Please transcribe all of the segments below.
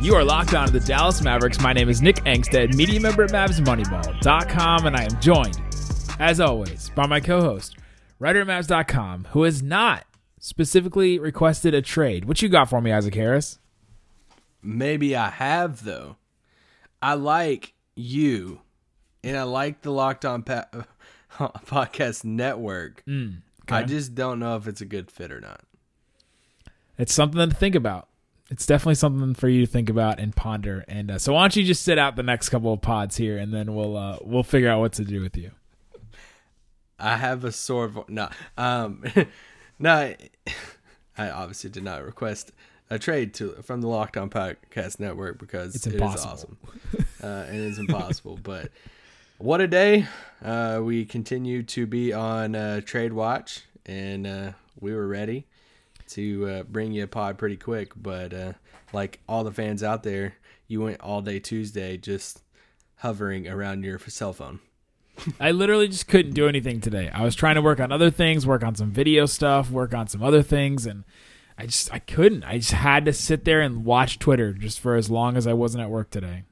You are locked on to the Dallas Mavericks. My name is Nick Angstadt, media member at MavsMoneyball.com, and I am joined, as always, by my co host, writer at Mavs.com, who has not specifically requested a trade. What you got for me, Isaac Harris? Maybe I have, though. I like you, and I like the Locked On pa- Podcast Network. Mm, I just don't know if it's a good fit or not. It's something to think about. It's definitely something for you to think about and ponder. And uh, so, why don't you just sit out the next couple of pods here, and then we'll uh, we'll figure out what to do with you. I have a sore vo- no, um, no. I obviously did not request a trade to from the Locked On Podcast Network because It's it is impossible. awesome. uh, and it's impossible. but what a day! Uh, we continue to be on uh, Trade Watch, and uh, we were ready to uh, bring you a pod pretty quick. But uh, like all the fans out there, you went all day Tuesday just hovering around your cell phone. I literally just couldn't do anything today. I was trying to work on other things, work on some video stuff, work on some other things, and I just I couldn't. I just had to sit there and watch Twitter just for as long as I wasn't at work today.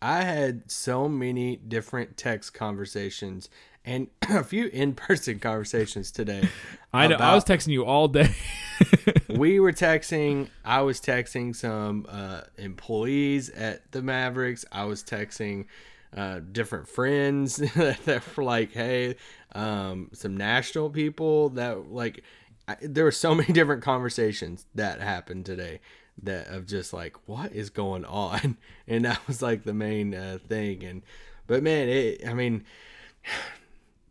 I had so many different text conversations and a few in-person conversations today. I know I was texting you all day. we were texting. I was texting some uh, employees at the Mavericks. I was texting uh, different friends that were like, "Hey," um, some national people that like. I, there were so many different conversations that happened today that of just like what is going on, and that was like the main uh, thing. And but man, it. I mean,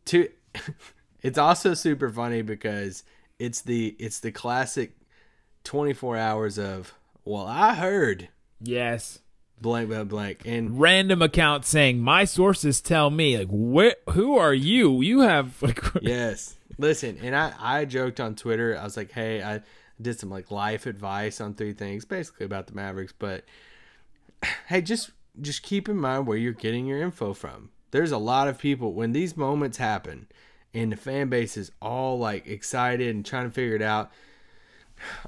to it's also super funny because it's the it's the classic 24 hours of well i heard. Yes. blank blank blank. And Random account saying my sources tell me like where who are you? You have like yes. Listen and i i joked on twitter. I was like hey i did some like life advice on three things basically about the mavericks. But hey just just keep in mind where you're getting your info from there's a lot of people when these moments happen and the fan base is all like excited and trying to figure it out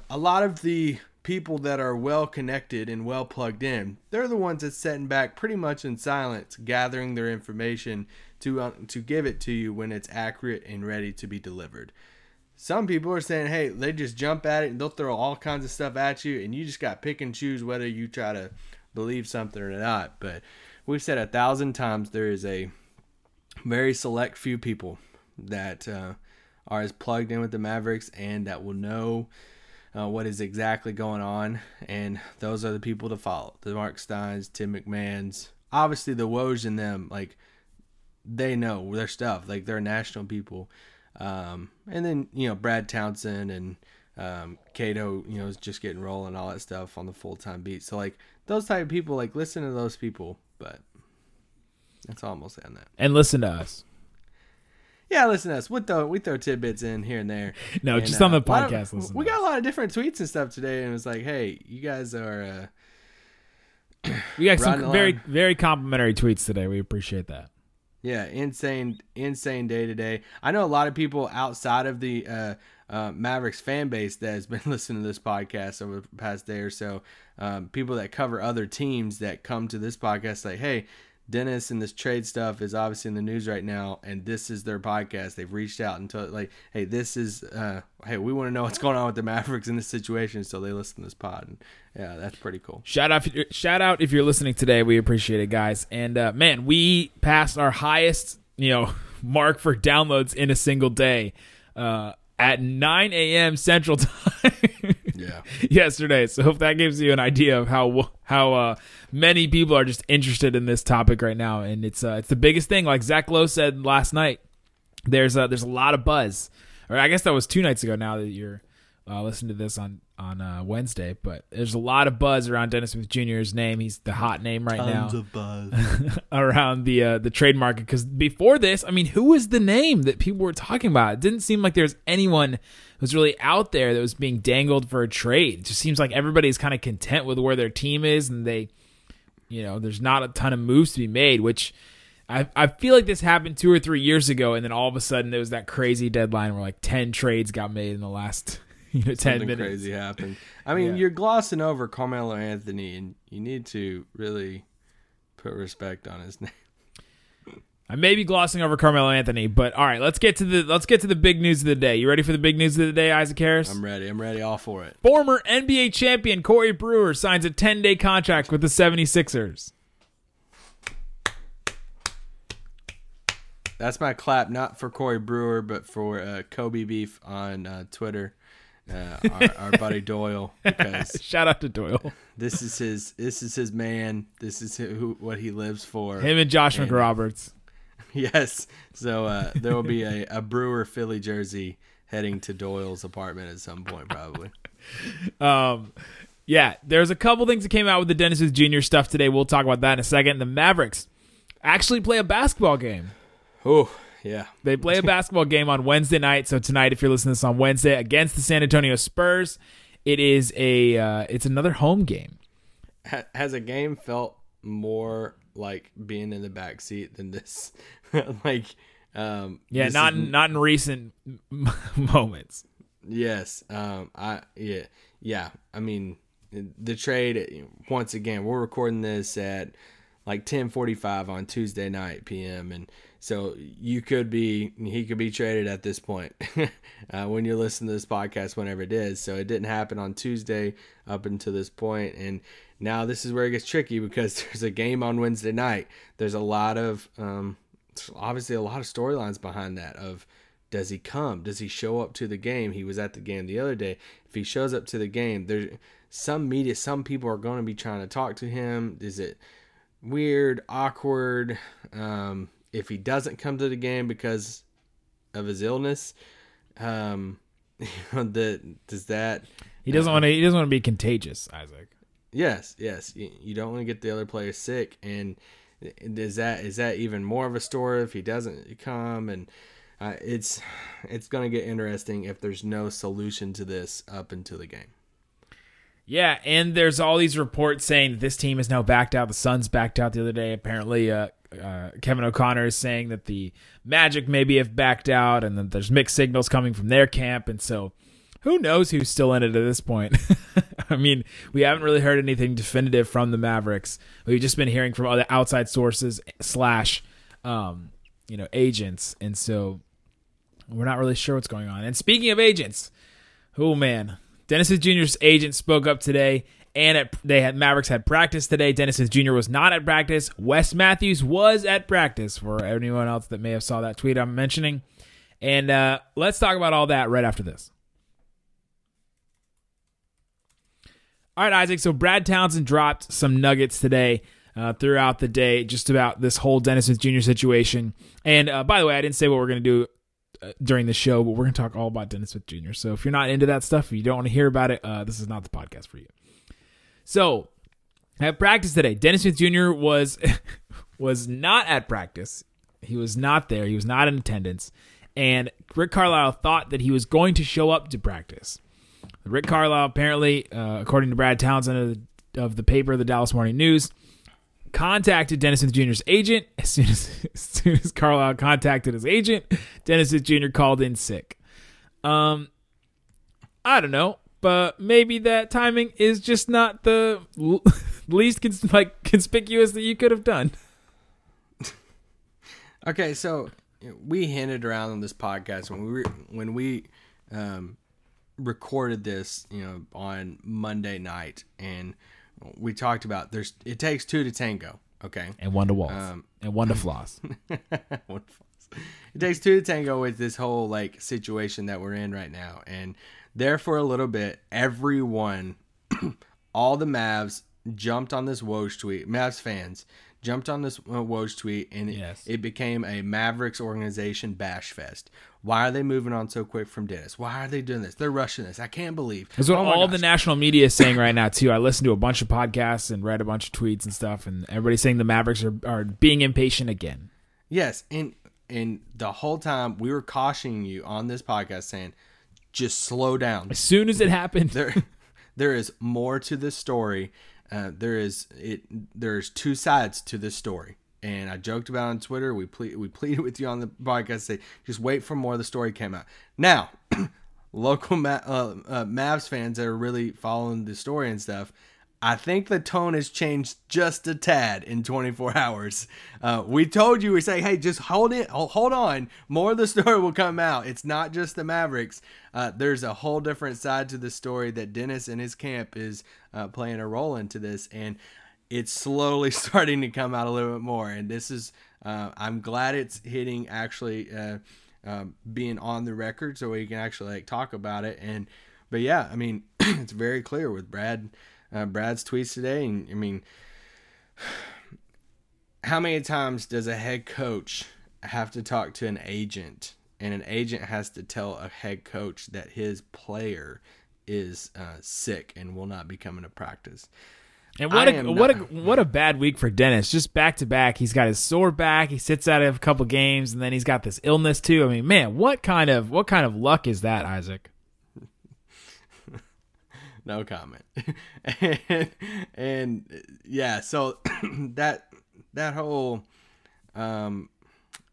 a lot of the people that are well connected and well plugged in, they're the ones that's sitting back pretty much in silence, gathering their information to uh, to give it to you when it's accurate and ready to be delivered. Some people are saying, hey, they just jump at it and they'll throw all kinds of stuff at you, and you just got pick and choose whether you try to believe something or not. But we've said a thousand times there is a very select few people that uh, are as plugged in with the Mavericks and that will know uh, what is exactly going on, and those are the people to follow. The Mark Steins, Tim McMahon's, obviously the Woj and them, like they know their stuff. Like they're national people, um, and then you know Brad Townsend and um, Cato, you know, is just getting rolling all that stuff on the full time beat. So like those type of people, like listen to those people. But that's all I'm gonna say on that. and listen to us. Yeah, listen to us. We throw we throw tidbits in here and there. No, And, just on the uh, lot of- podcast, we got a lot of different tweets and stuff today, and it was like, hey, you guys are. Uh, We got some very very complimentary tweets today. We appreciate that. Yeah, insane, insane day today. I know a lot of people outside of the uh, uh, Mavericks fan base that has been listening to this podcast over the past day or so. Um, people that cover other teams that come to this podcast like, hey, Dennis and this trade stuff is obviously in the news right now, and this is their podcast. They've reached out and told like, hey, this is, uh, hey, we want to know what's going on with the Mavericks in this situation, so they listen to this pod. And yeah, that's pretty cool. Shout out, shout out if you're listening today. We appreciate it, guys. And uh, man, we passed our highest, you know, mark for downloads in a single day uh, at 9 a.m. Central Time Yeah. yesterday. So if that gives you an idea of how how uh, many people are just interested in this topic right now. And it's uh, it's the biggest thing. Like Zach Lowe said last night, there's a, there's a lot of buzz. Or I guess that was two nights ago. Now that you're uh, listening to this on on uh, Wednesday. But there's a lot of buzz around Dennis Smith Jr.'s name. He's the hot name right now Tons of buzz. around the uh, the trade market. Because before this, I mean, who was the name that people were talking about? It didn't seem like there was anyone who was really out there that was being dangled for a trade. It just seems like everybody's kind of content with where their team is, and they, you know, there's not a ton of moves to be made, which. I, I feel like this happened two or three years ago, and then all of a sudden there was that crazy deadline where like ten trades got made in the last you know Something minutes. crazy happened. I mean, Yeah. you're glossing over Carmelo Anthony, and you need to really put respect on his name. I may be glossing over Carmelo Anthony, but all right, let's get to the let's get to the big news of the day. You ready for the big news of the day, Isaac Harris? I'm ready. I'm ready. All for it. Former NBA champion Corey Brewer signs a 10-day contract with the 76ers. That's my clap, not for Corey Brewer, but for uh, Kobe Beef on uh, Twitter, uh, our, our buddy Doyle, because Shout out to Doyle. this is his this is his man. This is who what he lives for. Him and Josh McRoberts. Yes. So uh, there will be a, a Brewer Philly jersey heading to Doyle's apartment at some point, probably. Um, yeah, there's a couple things that came out with the Dennis Jr. stuff today. We'll talk about that in a second. The Mavericks actually play a basketball game. Oh, yeah. They play a basketball game on Wednesday night. So tonight, if you're listening to this on Wednesday, against the San Antonio Spurs, it is a uh, it's another home game. Has a game felt more like being in the back seat than this? like, um, Yeah, this not is- not in recent moments. Yes. Um. I yeah yeah. I mean, the trade once again. We're recording this at like ten forty five on Tuesday night p.m. and so you could be he could be traded at this point uh, when you're listening to this podcast whenever it is. So it didn't happen on Tuesday up until this point and. Now this is where it gets tricky because there's a game on Wednesday night. There's a lot of um, obviously a lot of storylines behind that of does he come does he show up to the game he was at the game the other day if he shows up to the game there's some media some people are going to be trying to talk to him is it weird awkward um, if he doesn't come to the game because of his illness um, the, does that He doesn't want to. He doesn't want to be contagious, Isaac. Yes, yes. You, you don't want to get the other player sick, and is that is that even more of a story if he doesn't come? And uh, it's it's going to get interesting if there's no solution to this up until the game. Yeah, and there's all these reports saying this team is now backed out. The Suns backed out the other day. Apparently, uh, uh, Kevin O'Connor is saying that the Magic maybe have backed out, and then there's mixed signals coming from their camp, and so who knows who's still in it at this point. I mean, we haven't really heard anything definitive from the Mavericks. We've just been hearing from other outside sources slash, um, you know, agents, and so we're not really sure what's going on. And speaking of agents, oh man, Dennis Jr.'s agent spoke up today, and at, they had Mavericks had practice today. Dennis Jr. was not at practice. Wes Matthews was at practice. For anyone else that may have saw that tweet I'm mentioning, and uh, let's talk about all that right after this. All right, Isaac. So Brad Townsend dropped some nuggets today uh, throughout the day, just about this whole Dennis Smith Jr. situation. And uh, by the way, I didn't say what we're going to do uh, during the show, but we're going to talk all about Dennis Smith Jr. So if you're not into that stuff, if you don't want to hear about it, uh, this is not the podcast for you. So at practice today, Dennis Smith Jr. was was not at practice. He was not there. He was not in attendance. And Rick Carlisle thought that he was going to show up to practice. Rick Carlisle apparently, uh, according to Brad Townsend of the, of the paper, the Dallas Morning News, contacted Dennis Smith Jr.'s agent. As soon as, as soon as Carlisle contacted his agent, Dennis Smith Jr. called in sick. Um, I don't know, but maybe that timing is just not the l- least cons- like conspicuous that you could have done. Okay, so we hinted around on this podcast when we were, when we um, recorded this, you know, on Monday night, and we talked about there's it takes two to tango. Okay, And one to waltz. Um, and one to floss. One false. it takes two to tango with this whole like situation that we're in right now and there for a little bit everyone all the mavs jumped on this Woj tweet mavs fans jumped on this uh, Woj tweet, and it, Yes. it became a Mavericks organization bash fest. Why are they moving on so quick from Dennis? Why are they doing this? They're rushing this. I can't believe. That's what Oh all the national media is saying right now too. I listened to a bunch of podcasts and read a bunch of tweets and stuff, and everybody's saying the Mavericks are, are being impatient again. Yes, and and the whole time we were cautioning you on this podcast saying, just slow down. As soon as it happened, there there is more to this story. Uh, there is it. There's two sides to this story, and I joked about it on Twitter. We ple- we pleaded with you on the podcast. Say just wait for more. of The story came out now. local Ma- uh, uh, Mavs fans that are really following the story and stuff. I think the tone has changed just a tad in 24 hours. Uh, we told you we say, hey, just hold it, hold on. More of the story will come out. It's not just the Mavericks. Uh, there's a whole different side to the story that Dennis and his camp is uh, playing a role into this, and it's slowly starting to come out a little bit more. And this is, uh, I'm glad it's hitting actually uh, um, being on the record so we can actually like talk about it. And but yeah, I mean, it's very clear with Brad uh, Brad's tweets today. And I mean, how many times does a head coach have to talk to an agent, and an agent has to tell a head coach that his player is uh, sick and will not be coming to practice? and what I a what a what a bad week for Dennis. Just back to back, he's got his sore back. He sits out of a couple games, and then he's got this illness too. I mean, man, what kind of what kind of luck is that, Isaac? No comment. And, and yeah so that that whole um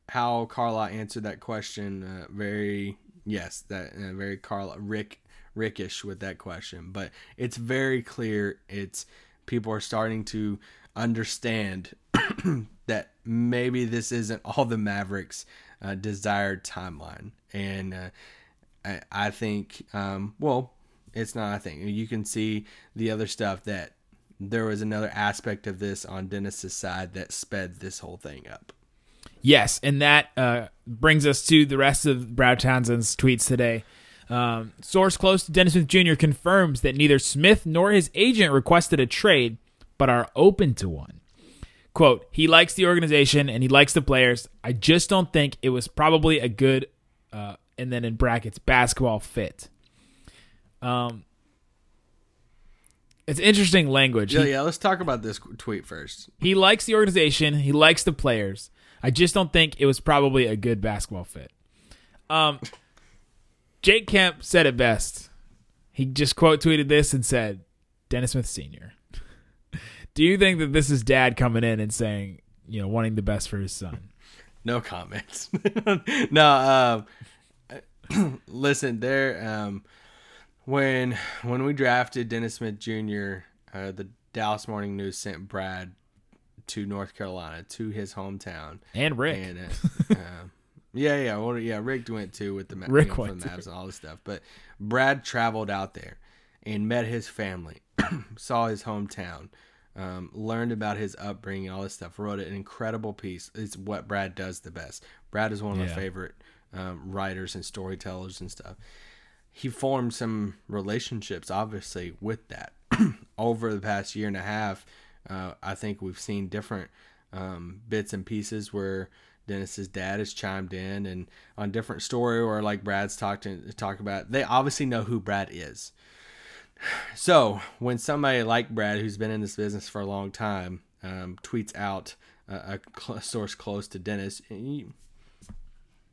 how carla answered that question uh, very yes that uh, very carla rick rickish with that question. But it's very clear. It's people are starting to understand that maybe this isn't all the mavericks uh, desired timeline. And uh, I, I think, um, well, it's not a thing. You can see the other stuff that there was another aspect of this on Dennis's side that sped this whole thing up. Yes, and that uh, brings us to the rest of Brad Townsend's tweets today. Um, source close to Dennis Smith Jr. confirms that neither Smith nor his agent requested a trade, but are open to one. Quote, he likes the organization and he likes the players. I just don't think it was probably a good, uh, and then in brackets, basketball fit. Um, it's interesting language. Yeah, He- yeah. Let's talk about this tweet first. he likes the organization. He likes the players. I just don't think it was probably a good basketball fit. Um, Jake Kemp said it best. He just quote tweeted this and said, "Dennis Smith Sr." Do you think that this is Dad coming in and saying, you know, wanting the best for his son? No comments. no. Um, listen, there. Um, when when we drafted Dennis Smith Jr., uh, the Dallas Morning News sent Brad to North Carolina to his hometown. And Rick. And uh, um, yeah, yeah, well, yeah. Rick went too with the Ma- Rick you know, went the. Mavs and all this stuff. But Brad traveled out there and met his family, saw his hometown, um, learned about his upbringing, all this stuff. Wrote an incredible piece. It's what Brad does the best. Brad is one of my favorite um, writers and storytellers and stuff. He formed some relationships, obviously, with that over the past year and a half. Uh, I think we've seen different um, bits and pieces where Dennis's dad has chimed in and on different story or like Brad's talked to talk about. They obviously know who Brad is. So when somebody like Brad, who's been in this business for a long time, um, tweets out a, a source close to Dennis,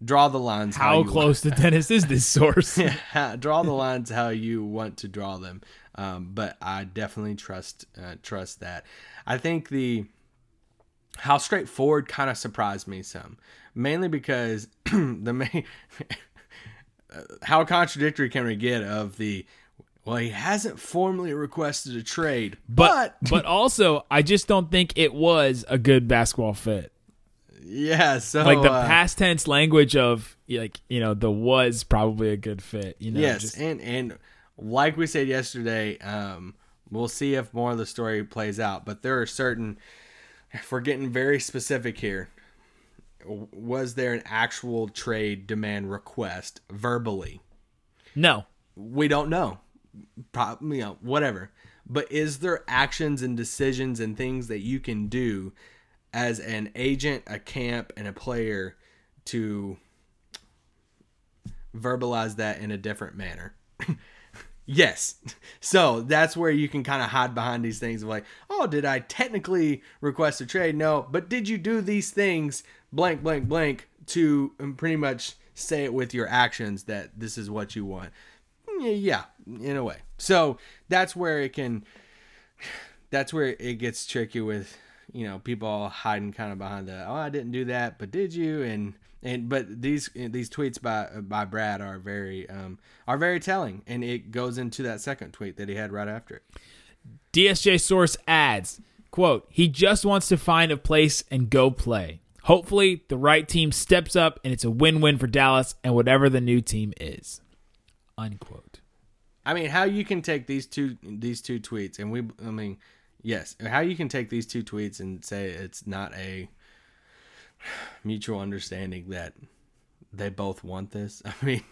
draw the lines. How you close to Dennis is this source? yeah, draw the lines how you want to draw them. Um, but I definitely trust uh, trust that. I think the how straightforward kind of surprised me some, mainly because the main how contradictory can we get of the well he hasn't formally requested a trade, But but, but also, I just don't think it was a good basketball fit. Yeah, so Like the uh, past tense language of like you know the was probably a good fit. You know, yes, just- and and like we said yesterday, um, we'll see if more of the story plays out. But there are certain, if we're getting very specific here, was there an actual trade demand request verbally? no. We don't know. Pro- you know, whatever. But is there actions and decisions and things that you can do as an agent, a camp, and a player to verbalize that in a different manner. yes. So that's where you can kind of hide behind these things of like, oh, did I technically request a trade? No, but did you do these things blank, blank, blank to pretty much say it with your actions that this is what you want? Mm, Yeah, in a way. So that's where it can that's where it gets tricky with you know people all hiding kind of behind the oh I didn't do that but did you and and but these these tweets by by Brad are very um are very telling and it goes into that second tweet that he had right after it. DSJ source adds, quote, he just wants to find a place and go play. Hopefully the right team steps up and it's a win-win for Dallas and whatever the new team is. Unquote. I mean, how you can take these two these two tweets and we I mean, yes, how you can take these two tweets and say it's not a mutual understanding that they both want this. I mean,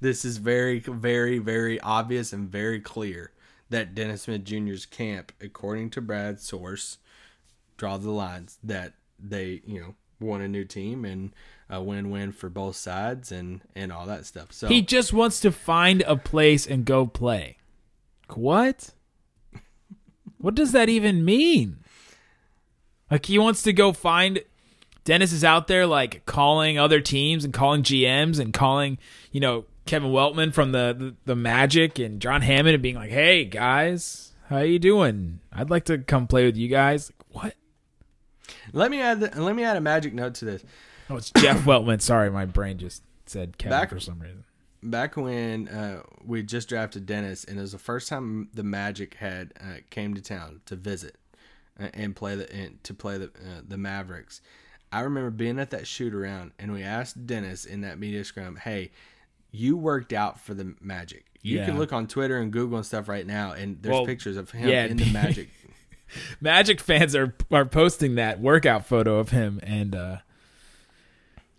this is very very very obvious and very clear that Dennis Smith Jr.'s camp, according to Brad's source, draw the lines that they, you know, want a new team and a win-win for both sides and and all that stuff. So He just wants to find a place and go play. What? What does that even mean? Like he wants to go find Dennis is out there like calling other teams and calling GMs and calling, you know, Kevin Weltman from the, the the Magic and John Hammond and being like, "Hey guys, how you doing? I'd like to come play with you guys." Like, what? let me add the, let me add a magic note to this. Oh, it's Jeff Weltman. Sorry, my brain just said Kevin Back- for some reason. Back when uh, we just drafted Dennis, and it was the first time the Magic had uh, came to town to visit uh, and play the and to play the uh, the Mavericks. I remember being at that shoot around, and we asked Dennis in that media scrum, "Hey, you worked out for the Magic. You Yeah. can look on Twitter and Google and stuff right now, and there's Well, pictures of him yeah. in the Magic." Magic fans are are posting that workout photo of him and uh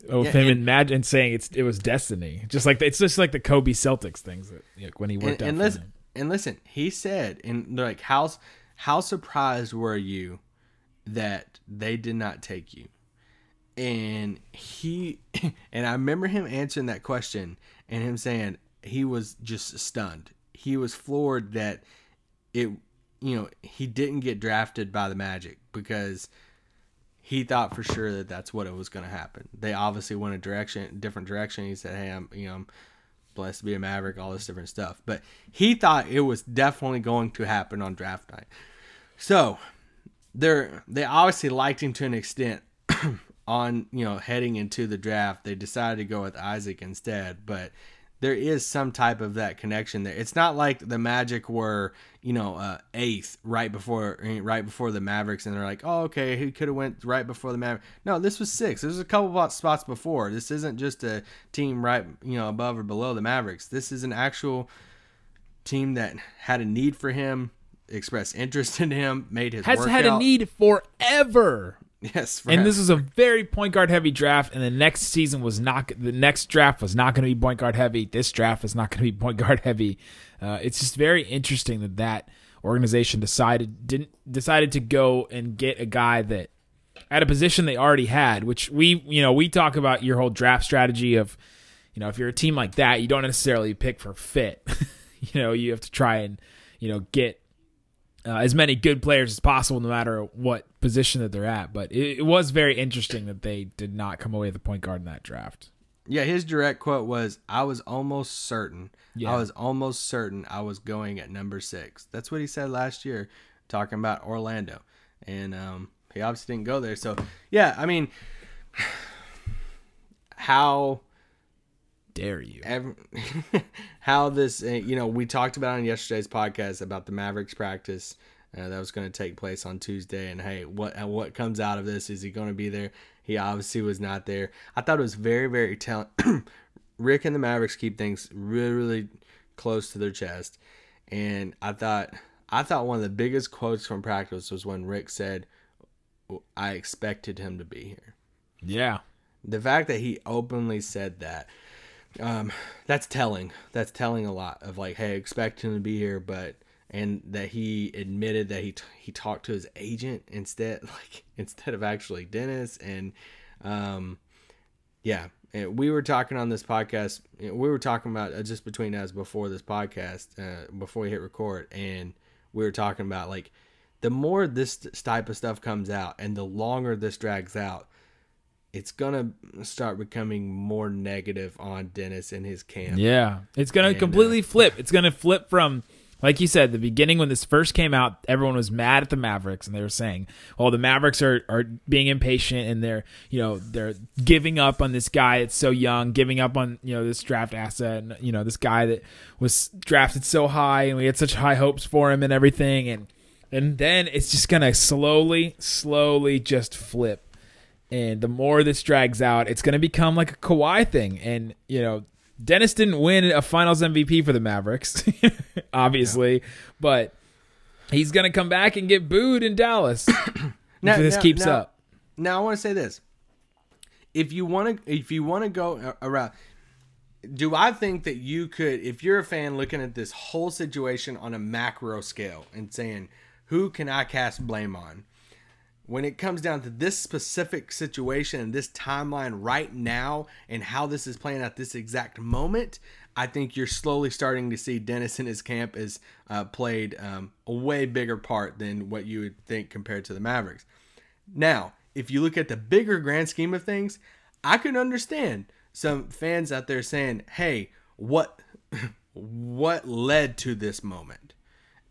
of Yeah, him and- and and saying it's it was destiny. Just like it's just like the Kobe Celtics things that like, when he worked and, out and listen, and listen, he said, and they're like, how how surprised were you that they did not take you? And he, and I remember him answering that question and him saying he was just stunned. He was floored that it, you know, he didn't get drafted by the Magic because he thought for sure that that's what it was going to happen. They obviously went a direction, different direction. He said, "Hey, I'm, you know, I'm blessed to be a Maverick, all this different stuff." But he thought it was definitely going to happen on draft night. So they're they obviously liked him to an extent. on you know heading into the draft, they decided to go with Isaac instead, but. There is some type of that connection there. It's not like the Magic were, you know, uh, eighth right before right before the Mavericks, and they're like, oh, okay, he could have went right before the Mavericks. No, this was six. There's a couple spots before. This isn't just a team right, you know, above or below the Mavericks. This is an actual team that had a need for him, expressed interest in him, made his Has had a need forever. Yes, And this was a very point guard heavy draft, and the next season was not. The next draft was not going to be point guard heavy. This draft is not going to be point guard heavy. Uh, it's just very interesting that that organization decided didn't decided to go and get a guy that at a position they already had. Which we you know we talk about your whole draft strategy of you know if you're a team like that, you don't necessarily pick for fit. you know you have to try and you know get uh, as many good players as possible, no matter what position that they're at. But it, it was very interesting that they did not come away with a point guard in that draft. Yeah, his direct quote was, "I was almost certain. Yeah. I was almost certain I was going at number six. That's what he said last year, talking about Orlando, and um, he obviously didn't go there. So, yeah, I mean, how Dare you? ev- how this uh, you know we talked about on yesterday's podcast about the Mavericks practice uh, that was going to take place on Tuesday and hey what uh, what comes out of this? Is he going to be there? He obviously was not there. I thought it was very very telling Rick and the Mavericks keep things really really close to their chest and I thought I thought one of the biggest quotes from practice was when Rick said I expected him to be here. Yeah. the fact that he openly said that um that's telling that's telling a lot of like hey expect him to be here but and that he admitted that he t- he talked to his agent instead, like instead of actually Dennis, and um, yeah, and we were talking on this podcast. We were talking about uh, just between us before this podcast, uh, before we hit record, and we were talking about like the more this type of stuff comes out, and the longer this drags out, it's gonna start becoming more negative on Dennis and his camp. Yeah, it's gonna And, uh, completely flip. It's gonna flip from, like you said, the beginning when this first came out, everyone was mad at the Mavericks, and they were saying, "Well, the Mavericks are are being impatient, and they're you know they're giving up on this guy that's so young, giving up on you know this draft asset, and you know this guy that was drafted so high, and we had such high hopes for him and everything, and and then it's just gonna slowly, slowly just flip." And the more this drags out, it's going to become like a Kawhi thing. And, you know, Dennis didn't win a finals MVP for the Mavericks, obviously, but he's going to come back and get booed in Dallas Now- if this now- keeps now- up. Now I want to say this: if you want to, if you want to go around, do I think that you could, if you're a fan looking at this whole situation on a macro scale and saying, who can I cast blame on? When it comes down to this specific situation and this timeline right now and how this is playing at this exact moment, I think you're slowly starting to see Dennis and his camp is uh, played um, a way bigger part than what you would think compared to the Mavericks. Now, if you look at the bigger grand scheme of things, I can understand some fans out there saying, "Hey, what what led to this moment?"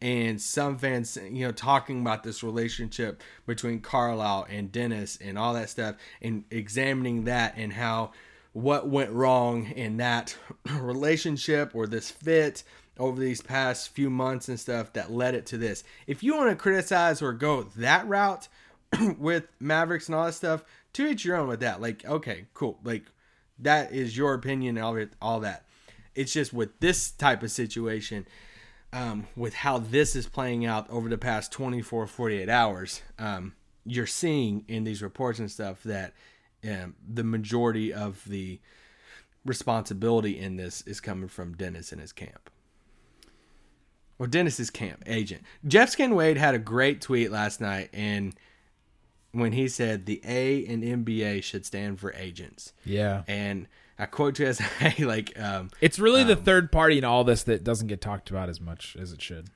And some fans, you know, talking about this relationship between Carlisle and Dennis and all that stuff and examining that and how what went wrong in that relationship or this fit over these past few months and stuff that led it to this. If you want to criticize or go that route with Mavericks and all that stuff, to each your own with that. Like, okay, cool. Like that is your opinion and all, all that. It's just with this type of situation, um, with how this is playing out over the past 24, 48 hours, um, you're seeing in these reports and stuff that um, the majority of the responsibility in this is coming from Dennis and his camp. Or Dennis's camp agent. Jeff Skin Wade had a great tweet last night, and when he said the A and NBA should stand for agents, Yeah. and I quote you as hey, like um, It's really the third party in all this that doesn't get talked about as much as it should.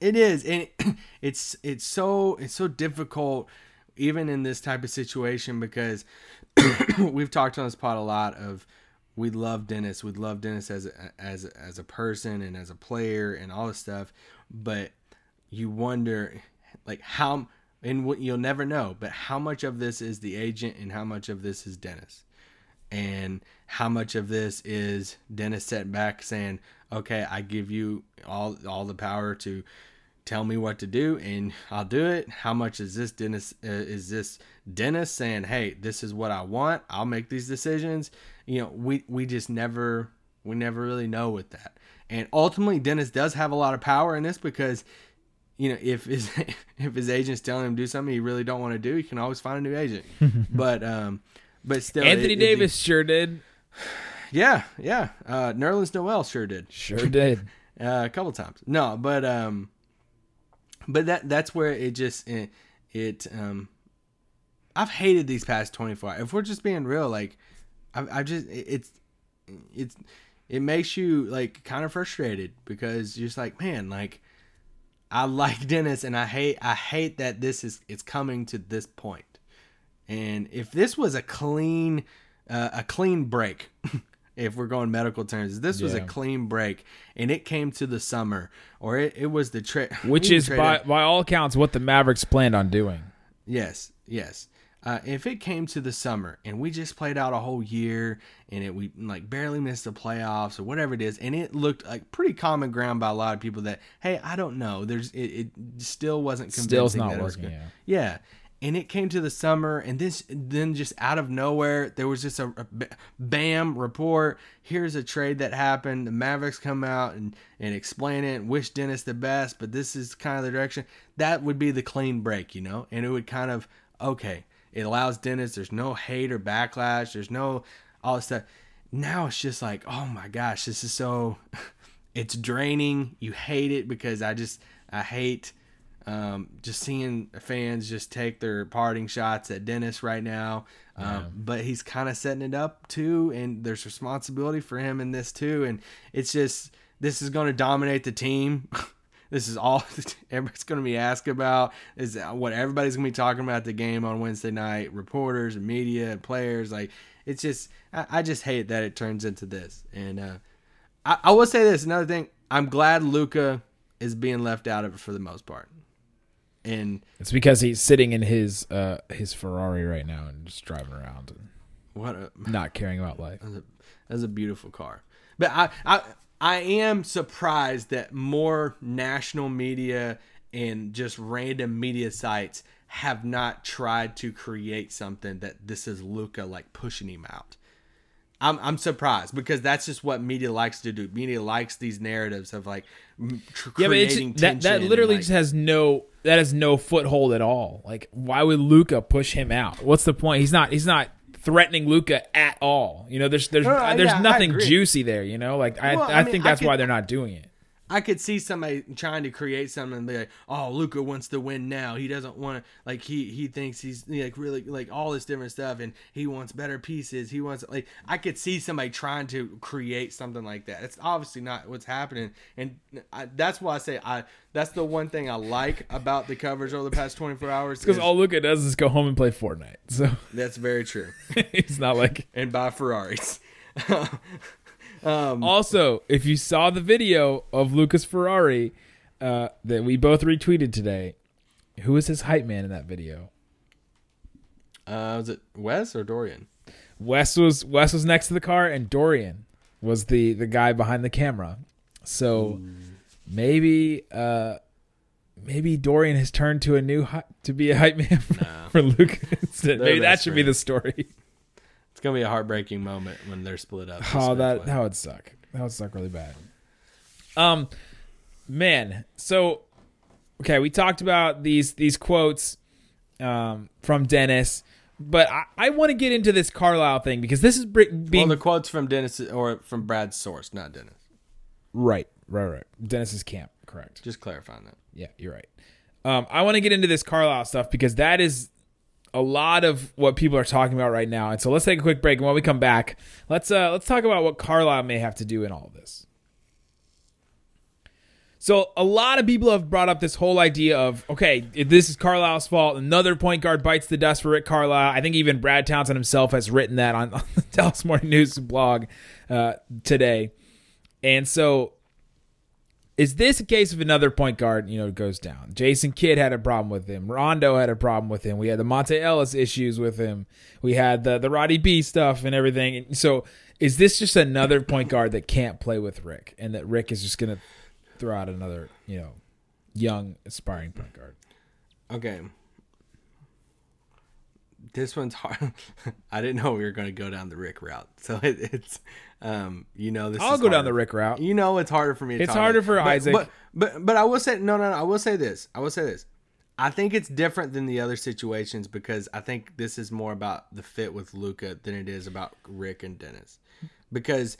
It is, and it's it's so it's so difficult, even in this type of situation, because we've talked on this pod a lot of we love Dennis, we love Dennis as a, as as a person and as a player and all this stuff, but you wonder like how and what you'll never know, but how much of this is the agent and how much of this is Dennis and how much of this is Dennis setting back saying, "Okay, I give you all all the power to tell me what to do, and I'll do it." How much is this Dennis? Uh, is this Dennis saying, "Hey, this is what I want. I'll make these decisions." You know, we we just never we never really know with that. And ultimately, Dennis does have a lot of power in this because you know, if his if his agent's telling him to do something he really don't want to do, he can always find a new agent. but um, but still, Anthony it- it- Davis sure did. yeah, yeah. Uh, Nerlens Noel sure did Sure did. uh, a couple times. No, but um, but that that's where it just it, it um, I've hated these past twenty four. If we're just being real, like I I just it- it's it's it makes you like kind of frustrated because you're just like man like I like Dennis and I hate I hate that this is it's coming to this point. And if this was a clean uh, a clean break, if we're going medical terms, if this was a clean break and it came to the summer or it, it was the trade Which is by by all accounts what the Mavericks planned on doing. Yes, yes. Uh, if it came to the summer and we just played out a whole year and it we like barely missed the playoffs or whatever it is, and it looked like pretty common ground by a lot of people that hey, I don't know, there's it, it still wasn't convincing. Still's not that it was working, yeah. yeah. And it came to the summer, and this then just out of nowhere, there was just a bam report. Here's a trade that happened. The Mavericks come out and, and explain it, and wish Dennis the best, but this is kind of the direction. That would be the clean break, you know? And it would kind of, okay, it allows Dennis, there's no hate or backlash, there's no all this stuff. Now it's just like, oh my gosh, this is so, it's draining. You hate it because I just, I hate um, just seeing fans just take their parting shots at Dennis right now. Um, But he's kind of setting it up too, and there's responsibility for him in this too. And it's just this is going to dominate the team. this is all everybody's going to be asked about. Is what everybody's going to be talking about the game on Wednesday night. Reporters and media and players. Like it's just I, I just hate that it turns into this. And uh, I, I will say this another thing. I'm glad Luka is being left out of it for the most part. And It's because he's sitting in his uh his Ferrari right now and just driving around and what a not caring about life. That's a, that's a beautiful car. But I, I I am surprised that more national media and just random media sites have not tried to create something that this is Luka like pushing him out. I'm I'm surprised because that's just what media likes to do. Media likes these narratives of like Yeah, but it's that that literally and, just has no that has no foothold at all. Like why would Luka push him out? What's the point? He's not he's not threatening Luka at all. You know, there's there's no, there's yeah, nothing juicy there, you know? Like I Well, I, I mean, think I that's could- why they're not doing it. I could see somebody trying to create something and be like, "Oh, Luka wants to win now. He doesn't want to like he he thinks he's like really like all this different stuff, and he wants better pieces. He wants like I could see somebody trying to create something like that. It's obviously not what's happening, and I, that's why I say I that's the one thing I like about the coverage over the past twenty four hours. Because all Luka does is go home and play Fortnite. So that's very true, it's not like and buy Ferraris. Also, if you saw the video of Luka's Ferrari uh, that we both retweeted today, who was his hype man in that video? Uh, was it Wes or Dorian? Wes was Wes was next to the car, and Dorian was the the guy behind the camera. So maybe uh, maybe Dorian has turned to a new hy- to be a hype man for, for Luka's. maybe that should be the story. It's gonna be a heartbreaking moment when they're split up. this Oh, that way. that would suck. That would suck really bad. Um, man. So, okay, we talked about these these quotes um from Dennis, but I, I want to get into this Carlisle thing because this is br- Well, being the quotes from Dennis or from Brad's source, not Dennis. right, right, right. Dennis's camp, correct? Just clarifying that. Yeah, you're right. Um, I want to get into this Carlisle stuff because that is a lot of what people are talking about right now. And so let's take a quick break, and when we come back, let's uh, let's talk about what Carlisle may have to do in all of this. So a lot of people have brought up this whole idea of okay, this is Carlisle's fault. Another point guard bites the dust for Rick Carlisle. I think even Brad Townsend himself has written that on, on the Dallas Morning News blog uh, today. And so is this a case of another point guard, you know, goes down? Jason Kidd had a problem with him. Rondo had a problem with him. We had the Monta Ellis issues with him. We had the the Roddy B stuff and everything. So is this just another point guard that can't play with Rick and that Rick is just going to throw out another, you know, young aspiring point guard? Okay. This one's hard. I didn't know we were going to go down the Rick route, so it, it's, um, you know, this. I'll go down the Rick route. You know, it's harder for me. To It's harder about. for But- Isaac. but, but but I will say no, no, no. I will say this. I will say this. I think it's different than the other situations because I think this is more about the fit with Luka than it is about Rick and Dennis. Because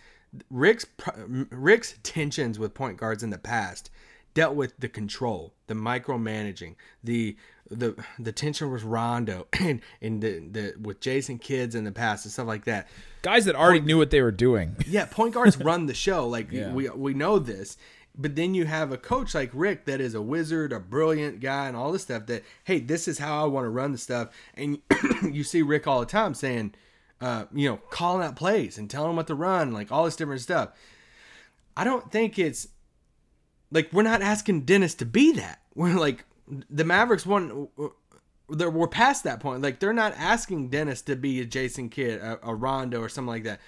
Rick's Rick's tensions with point guards in the past dealt with the control, the micromanaging, the the the tension was Rondo and and the, the with Jason Kidd's in the past and stuff like that. Guys that already knew what they were doing. Yeah, point guards run the show. Like Yeah. we we know this. But then you have a coach like Rick that is a wizard, a brilliant guy, and all this stuff. That hey, this is how I want to run the stuff. And you see Rick all the time saying, uh, you know, calling out plays and telling them what to run, like all this different stuff. I don't think it's like we're not asking Dennis to be that. We're like the Mavericks one. They're, we're past that point. Like they're not asking Dennis to be a Jason Kidd, a, a Rondo, or something like that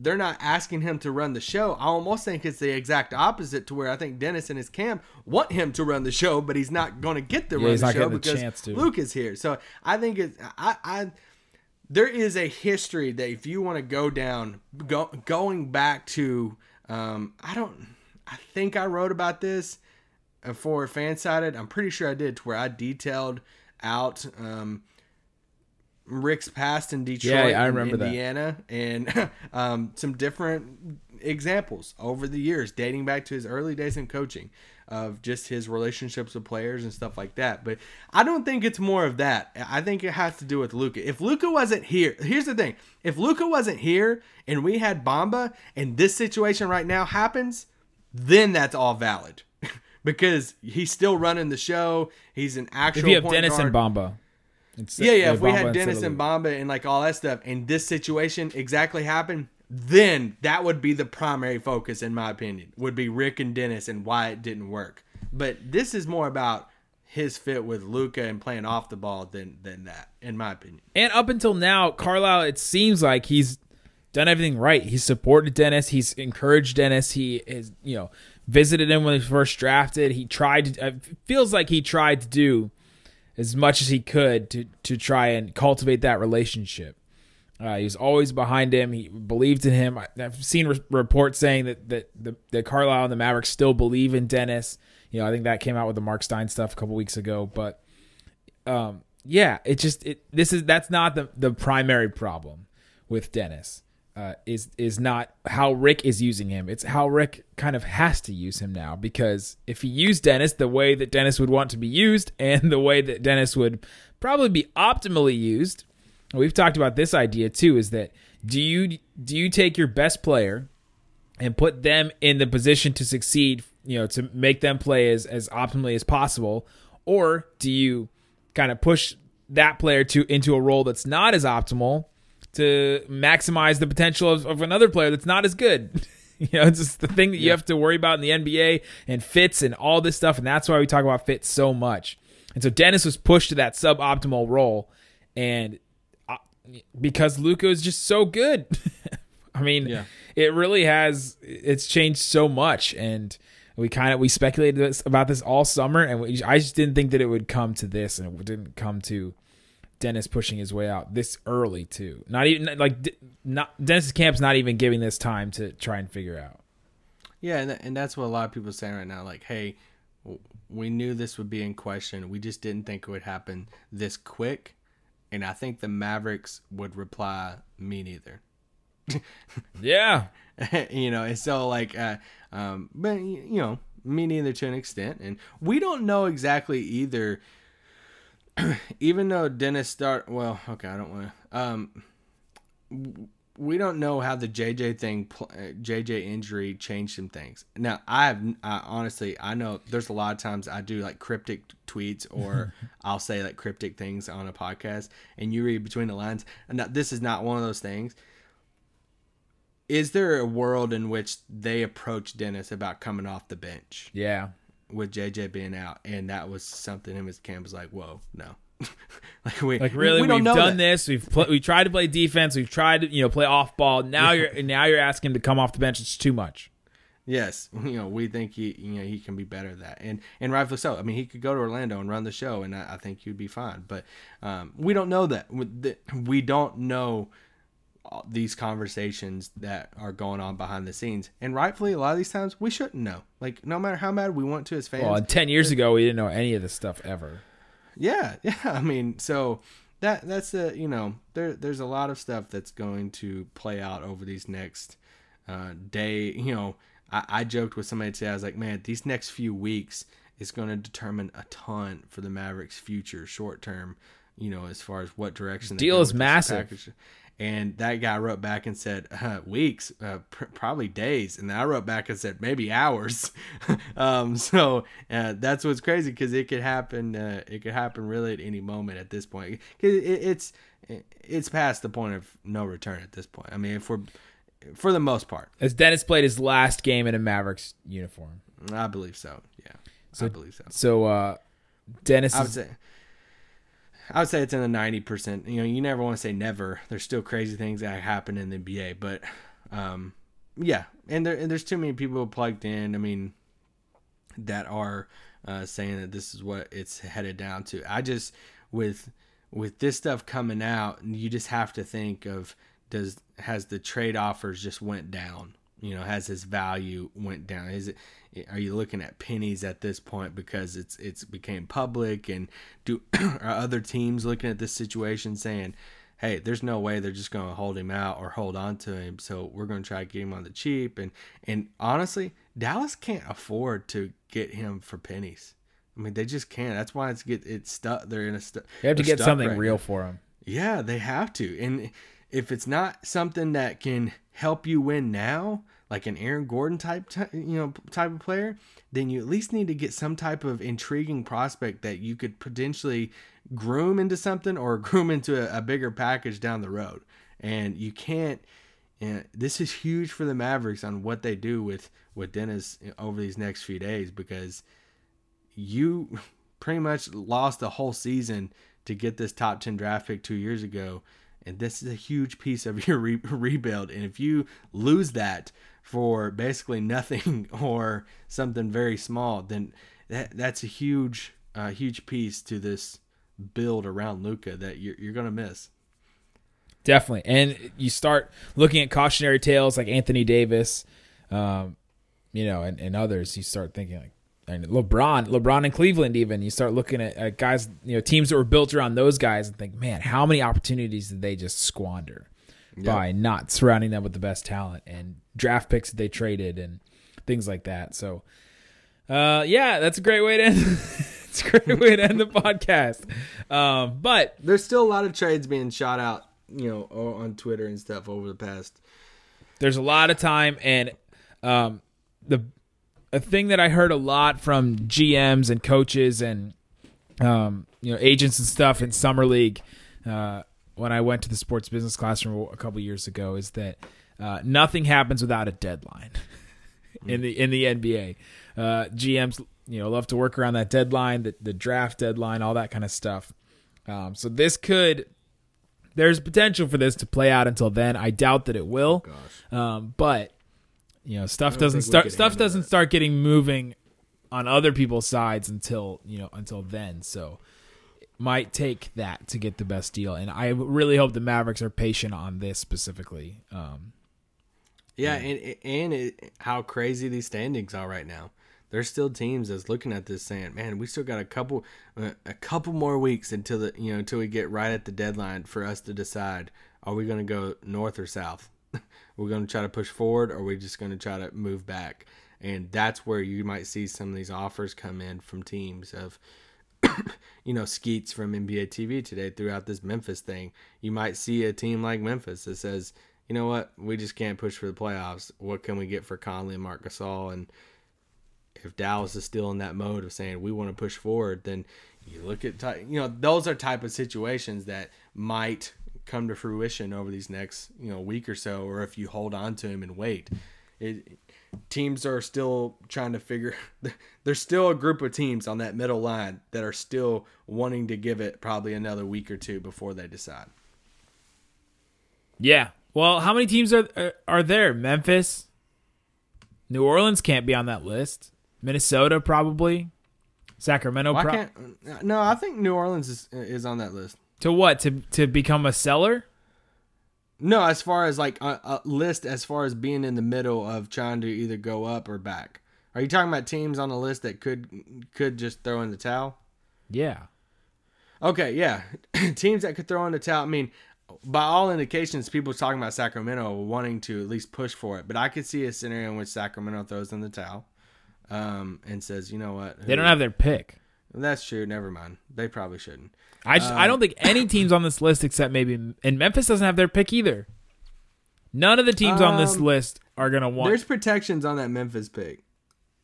they're not asking him to run the show. I almost think it's the exact opposite to where I think Dennis and his camp want him to run the show, but he's not going to get to Yeah, run the show the because. Luke is here. So I think it's I, I there is a history that if you want to go down, go, going back to um, I don't I think I wrote about this for Fansided. I'm pretty sure I did to where I detailed out um, Rick's past in Detroit, Yeah, I remember that. Indiana, and um, some different examples over the years, dating back to his early days in coaching, of just his relationships with players and stuff like that. But I don't think it's more of that. I think it has to do with Luka. If Luka wasn't here, here's the thing: if Luka wasn't here and we had Bamba, and this situation right now happens, then that's all valid. Because he's still running the show. He's an actual. If you have Dennis guard. and Bamba. Instead- Yeah, yeah. If we had Dennis and Bamba and like all that stuff, and this situation exactly happened, then that would be the primary focus, in my opinion, would be Rick and Dennis and why it didn't work. But this is more about his fit with Luka and playing off the ball than than that, in my opinion. And up until now, Carlisle, it seems like he's done everything right. He's supported Dennis. He's encouraged Dennis. He is, you know, visited him when he was first drafted. He tried to, it feels like he tried to do as much as he could to, to try and cultivate that relationship. Uh, he was always behind him. He believed in him. I- I've seen re- reports saying that that the that Carlisle and the Mavericks still believe in Dennis. You know, I think that came out with the Marc Stein stuff a couple weeks ago. But um, yeah, it just it this is that's not the the primary problem with Dennis. Uh, is is not how Rick is using him. It's how Rick kind of has to use him now because if he used Dennis the way that Dennis would want to be used and the way that Dennis would probably be optimally used, we've talked about this idea too. Is that do you do you take your best player and put them in the position to succeed, you know, to make them play as, as optimally as possible? Or do you kind of push that player to into a role that's not as optimal to maximize the potential of, of another player that's not as good? you know, it's just the thing that you have to worry about in the NBA and fits and all this stuff. And that's why we talk about fits so much. And so Dennis was pushed to that suboptimal role. And uh, because Luka is just so good. I mean, Yeah. it really has. It's changed so much, and we kind of we speculated this, about this all summer, and we, I just didn't think that it would come to this, and it didn't come to Dennis pushing his way out this early too. Not even like not Dennis's camp's not even giving this time to try and figure out. Yeah, and, and that's what a lot of people are saying right now. Like, hey, w- we knew this would be in question. We just didn't think it would happen this quick. And I think the Mavericks would reply, me neither. Yeah, you know, and so like, uh, um, but you know, me neither to an extent, and we don't know exactly either. even though Dennis start, well, okay, I don't want to. Um, we don't know how the JJ thing, uh, JJ injury changed some things. Now, I have I, honestly, I know there's a lot of times I do like cryptic tweets or I'll say like cryptic things on a podcast, and you read between the lines. And this is not one of those things is there a world in which they approach Dennis about coming off the bench yeah. With JJ being out, and that was something him as Cam was like, "Whoa, no." like we Like really, we don't we've done that. this. We've pl- we tried to play defense. We've tried to you know play off ball. Now you're now you're asking him to come off the bench. It's too much. Yes, you know we think he you know he can be better at that, and and rightfully so. I mean, he could go to Orlando and run the show, and I, I think he'd be fine. But um, we don't know that. We- don't know these conversations that are going on behind the scenes, and rightfully, a lot of these times we shouldn't know. Like no matter how mad we want to as fans, Well, ten years ago, we didn't know any of this stuff ever. Yeah, yeah. I mean, so that that's a you know there there's a lot of stuff that's going to play out over these next uh, day. You know, I, I joked with somebody today. I was like, man, these next few weeks is going to determine a ton for the Mavericks' future, short term. You know, as far as what direction they Deal is massive. And that guy wrote back and said uh, weeks, uh, pr- probably days. And then I wrote back and said maybe hours. um, so uh, that's what's crazy because it could happen. Uh, it could happen really at any moment at this point. 'Cause it, it's it's past the point of no return at this point. I mean, if we're for the most part, As Dennis played his last game in a Mavericks uniform. I believe so. Yeah, so, I believe so. So uh Dennis I would is, say. I would say it's in the ninety percent. You know, you never want to say never. There's still crazy things that happen in the NBA, but um, yeah, and there and there's too many people plugged in. I mean, that are uh, saying that this is what it's headed down to. I just with with this stuff coming out, you just have to think of does has the trade offers just went down? You know, has his value went down? Is it are you looking at pennies at this point because it's it's became public and do are other teams looking at this situation saying, hey, there's no way they're just going to hold him out or hold on to him. So we're going to try to get him on the cheap. And and honestly, Dallas can't afford to get him for pennies. I mean, they just can't. That's why it's get it's stuck. They're in a stuck. They have to get something real for him. Yeah, they have to. And if it's not something that can help you win now, like an Aaron Gordon type, ty- you know, type of player, then you at least need to get some type of intriguing prospect that you could potentially groom into something or groom into a, a bigger package down the road. And you can't. And this is huge for the Mavericks on what they do with with Dennis eh, over these next few days because you pretty much lost the whole season to get this top 10 draft pick two years ago. And this is a huge piece of your re- rebuild. And if you lose that for basically nothing or something very small, then that, that's a huge, uh, huge piece to this build around Luka that you're, you're going to miss. Definitely. And you start looking at cautionary tales like Anthony Davis, um, you know, and, and others. You start thinking like, and LeBron, LeBron in Cleveland, even you start looking at, at, guys, you know, teams that were built around those guys, and think, man, how many opportunities did they just squander yep. by not surrounding them with the best talent and draft picks that they traded and things like that. So, uh, yeah, that's a great way to end. it's a great way to end the podcast. Um, but there's still a lot of trades being shot out, you know, on Twitter and stuff over the past. There's a lot of time, and um, the a thing that I heard a lot from GMs and coaches and um, you know agents and stuff in summer league uh, when I went to the sports business classroom a couple years ago is that uh, nothing happens without a deadline in the in the NBA. Uh, GMs you know love to work around that deadline, the, the draft deadline, all that kind of stuff. Um, so this could there's potential for this to play out until then. I doubt that it will, oh, um, but you know stuff doesn't start stuff doesn't that. start getting moving on other people's sides until you know until then. So it might take that to get the best deal. And i really hope the mavericks are patient on this specifically um, yeah and and it, how crazy these standings are right now. There's still teams that's looking at this saying man we still got a couple a couple more weeks until the you know until we get right at the deadline for us to decide are we going to go north or south we're going to try to push forward or we're just going to try to move back. And that's where you might see some of these offers come in from teams of, you know, Skeets from NBA TV today throughout this Memphis thing. You might see a team like Memphis that says, you know what, we just can't push for the playoffs. What can we get for Conley and Marc Gasol? And if Dallas is still in that mode of saying we want to push forward, then you look at, you know, those are type of situations that might come to fruition over these next you know week or so, or if you hold on to him and wait. It, teams are still trying to figure. There's still a group of teams on that middle line that are still wanting to give it probably another week or two before they decide. Yeah. Well, how many teams are are there? Memphis, New Orleans can't be on that list. Minnesota probably. Sacramento. Pro- uh, no, I think New Orleans is is on that list. To what? To to become a seller? No, as far as like a, a, list, as far as being in the middle of trying to either go up or back. Are you talking about teams on the list that could could just throw in the towel? Yeah. Okay, yeah, teams that could throw in the towel. I mean, by all indications, people talking about Sacramento wanting to at least push for it. But I could see a scenario in which Sacramento throws in the towel um, and says, "You know what? They don't have their pick." That's true. Never mind. They probably shouldn't. I just, um, I don't think any teams on this list except maybe and Memphis doesn't have their pick either. None of the teams um, on this um, list are gonna want. There's protections on that Memphis pick,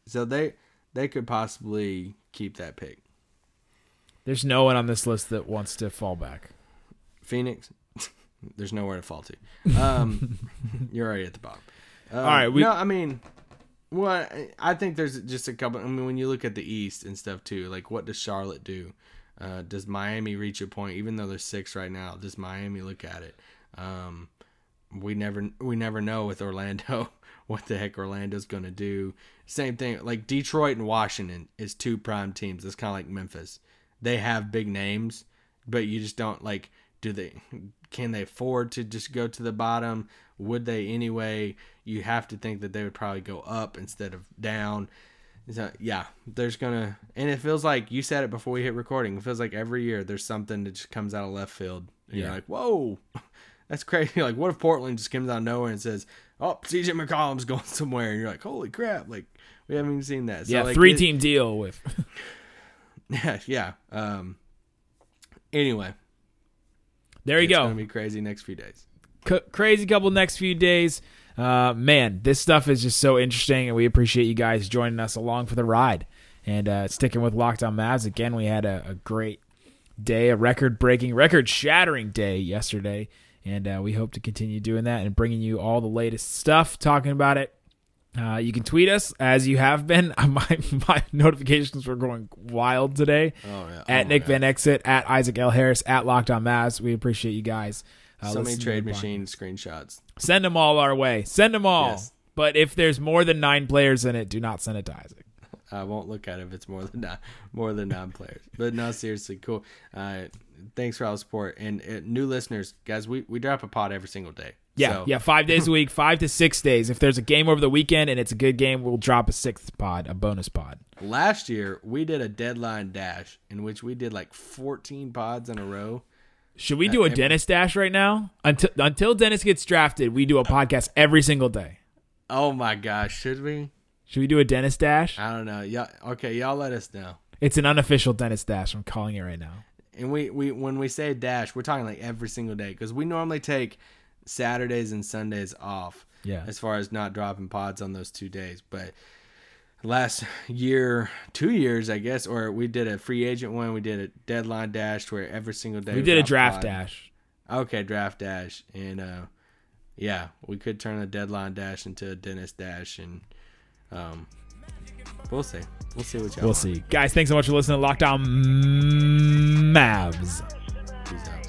so they they could possibly keep that pick. There's no one on this list that wants to fall back. Phoenix, there's nowhere to fall to. Um, you're already at the bottom. Um, All right, we, no, I mean, well, I think there's just a couple. I mean, when you look at the East and stuff too, like what does Charlotte do? Uh, does Miami reach a point, even though they're six right now? Does Miami look at it? Um, we never we never know with Orlando what the heck Orlando's going to do. Same thing, like Detroit and Washington is two prime teams. It's kind of like Memphis. They have big names, but you just don't like. Do they? Can they afford to just go to the bottom? Would they anyway? You have to think that they would probably go up instead of down. So yeah, there's gonna, and it feels like you said it before we hit recording. It feels like every year there's something that just comes out of left field. And You're like, whoa, that's crazy. Like, what if Portland just comes out of nowhere and says, "Oh, CJ McCollum's going somewhere," and you're like, "Holy crap!" Like, we haven't even seen that. So, yeah, like, three it- team deal with. Yeah, yeah. Um. Anyway, there you it's go. gonna be crazy next few days. C- crazy couple next few days. Uh, man, this stuff is just so interesting, and we appreciate you guys joining us along for the ride and uh, sticking with Locked On Mavs. Again, we had a, a great day, a record breaking, record shattering day yesterday, and uh, we hope to continue doing that and bringing you all the latest stuff, talking about it. Uh, you can tweet us as you have been. my my notifications were going wild today. Oh, yeah. At Oh, Nick my Van Exel, at Isaac L Harris, at Locked On Mavs. We appreciate you guys. Uh, so many trade the podcast. machine screenshots. Send them all our way. Send them all. Yes. But if there's more than nine players in it, do not send it to Isaac. I won't look at it if it's more than nine, more than nine players. But no, seriously, cool. Uh, thanks for all the support and uh, new listeners, guys. We we drop a pod every single day. Yeah, So, yeah, five days a week, five to six days. If there's a game over the weekend and it's a good game, we'll drop a sixth pod, a bonus pod. Last year we did a deadline dash in which we did like 14 pods in a row. Should we do a Dennis dash right now? Until until Dennis gets drafted, we do a podcast every single day. Oh my gosh, should we? Should we do a Dennis dash? I don't know. Yeah. Okay, y'all let us know. It's an unofficial Dennis dash. I'm calling it right now. And we, we when we say dash, we're talking like every single day because we normally take Saturdays and Sundays off. Yeah. As far as not dropping pods on those two days, but last year, two years, I guess, or we did a free agent one. We did a deadline dash where every single day We did a draft pod. dash. Okay, draft dash, and uh, yeah, we could turn a deadline dash into a Dennis dash, and um, we'll see. We'll see what y'all. We'll want. see. Guys, thanks so much for listening to Locked On Mavs. Peace out.